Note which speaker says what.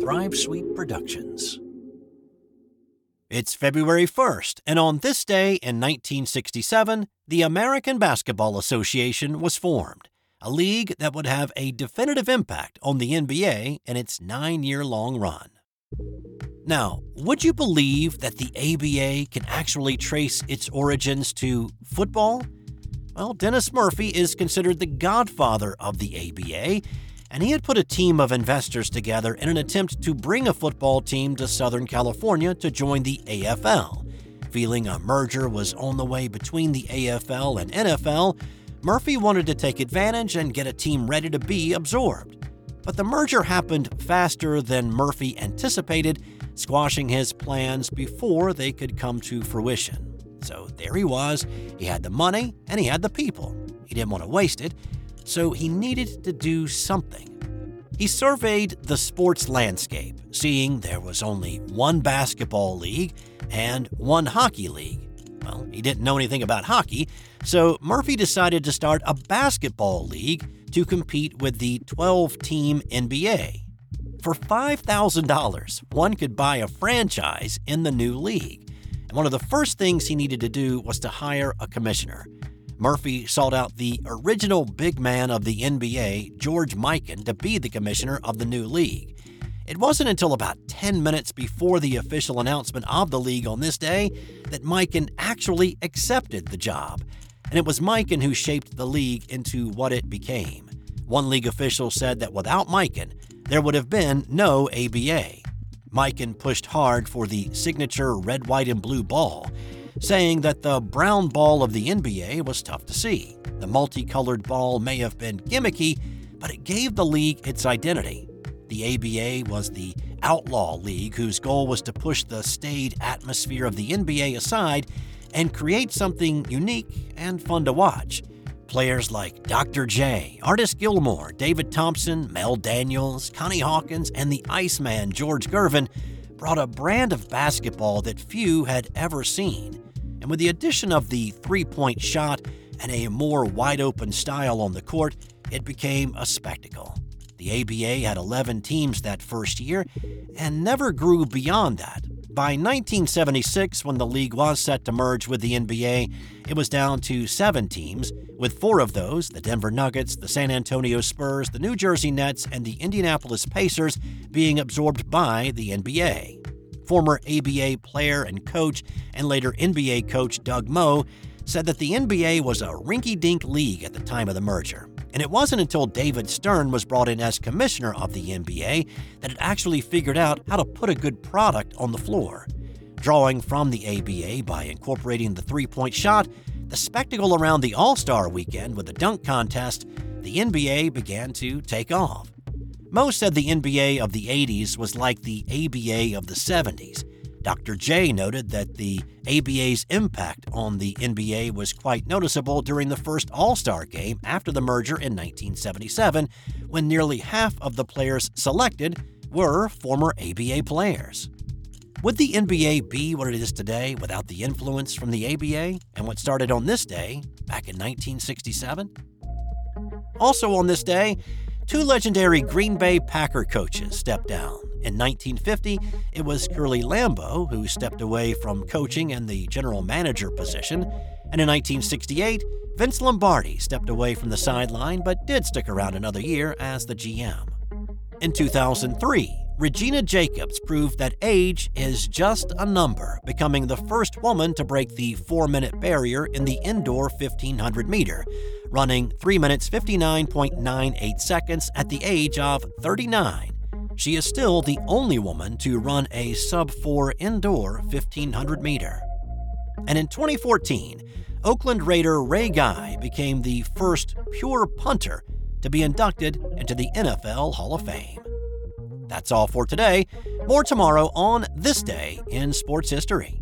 Speaker 1: Thrive Sweet Productions. It's February 1st, and on this day in 1967, the American Basketball Association was formed, a league that would have a definitive impact on the NBA in its nine year long run. Now, would you believe that the ABA can actually trace its origins to football? Well, Dennis Murphy is considered the godfather of the ABA, and he had put a team of investors together in an attempt to bring a football team to Southern California to join the AFL. Feeling a merger was on the way between the AFL and NFL, Murphy wanted to take advantage and get a team ready to be absorbed. But the merger happened faster than Murphy anticipated, squashing his plans before they could come to fruition. So there he was. He had the money and he had the people. He didn't want to waste it, so he needed to do something. He surveyed the sports landscape, seeing there was only one basketball league and one hockey league. Well, he didn't know anything about hockey, so Murphy decided to start a basketball league to compete with the 12 team NBA. For $5,000, one could buy a franchise in the new league. And one of the first things he needed to do was to hire a commissioner. Murphy sought out the original big man of the NBA, George Mikan, to be the commissioner of the new league. It wasn't until about 10 minutes before the official announcement of the league on this day that Mikan actually accepted the job. And it was Mikan who shaped the league into what it became. One league official said that without Mikan, there would have been no ABA. Mikan pushed hard for the signature red, white, and blue ball, saying that the brown ball of the NBA was tough to see. The multicolored ball may have been gimmicky, but it gave the league its identity. The ABA was the outlaw league whose goal was to push the staid atmosphere of the NBA aside and create something unique and fun to watch. Players like Dr. J, Artis Gilmore, David Thompson, Mel Daniels, Connie Hawkins, and the Iceman George Gervin brought a brand of basketball that few had ever seen. And with the addition of the three point shot and a more wide open style on the court, it became a spectacle. The ABA had 11 teams that first year and never grew beyond that. By 1976, when the league was set to merge with the NBA, it was down to seven teams, with four of those the Denver Nuggets, the San Antonio Spurs, the New Jersey Nets, and the Indianapolis Pacers being absorbed by the NBA. Former ABA player and coach, and later NBA coach Doug Moe, said that the NBA was a rinky dink league at the time of the merger. And it wasn't until David Stern was brought in as commissioner of the NBA that it actually figured out how to put a good product on the floor. Drawing from the ABA by incorporating the three point shot, the spectacle around the All Star weekend with the dunk contest, the NBA began to take off. Moe said the NBA of the 80s was like the ABA of the 70s. Dr. J noted that the ABA's impact on the NBA was quite noticeable during the first All Star game after the merger in 1977, when nearly half of the players selected were former ABA players. Would the NBA be what it is today without the influence from the ABA and what started on this day back in 1967? Also on this day, two legendary Green Bay Packer coaches stepped down. In 1950, it was Curly Lambeau who stepped away from coaching and the general manager position. And in 1968, Vince Lombardi stepped away from the sideline but did stick around another year as the GM. In 2003, Regina Jacobs proved that age is just a number, becoming the first woman to break the four minute barrier in the indoor 1500 meter, running 3 minutes 59.98 seconds at the age of 39. She is still the only woman to run a sub 4 indoor 1500 meter. And in 2014, Oakland Raider Ray Guy became the first pure punter to be inducted into the NFL Hall of Fame. That's all for today. More tomorrow on This Day in Sports History.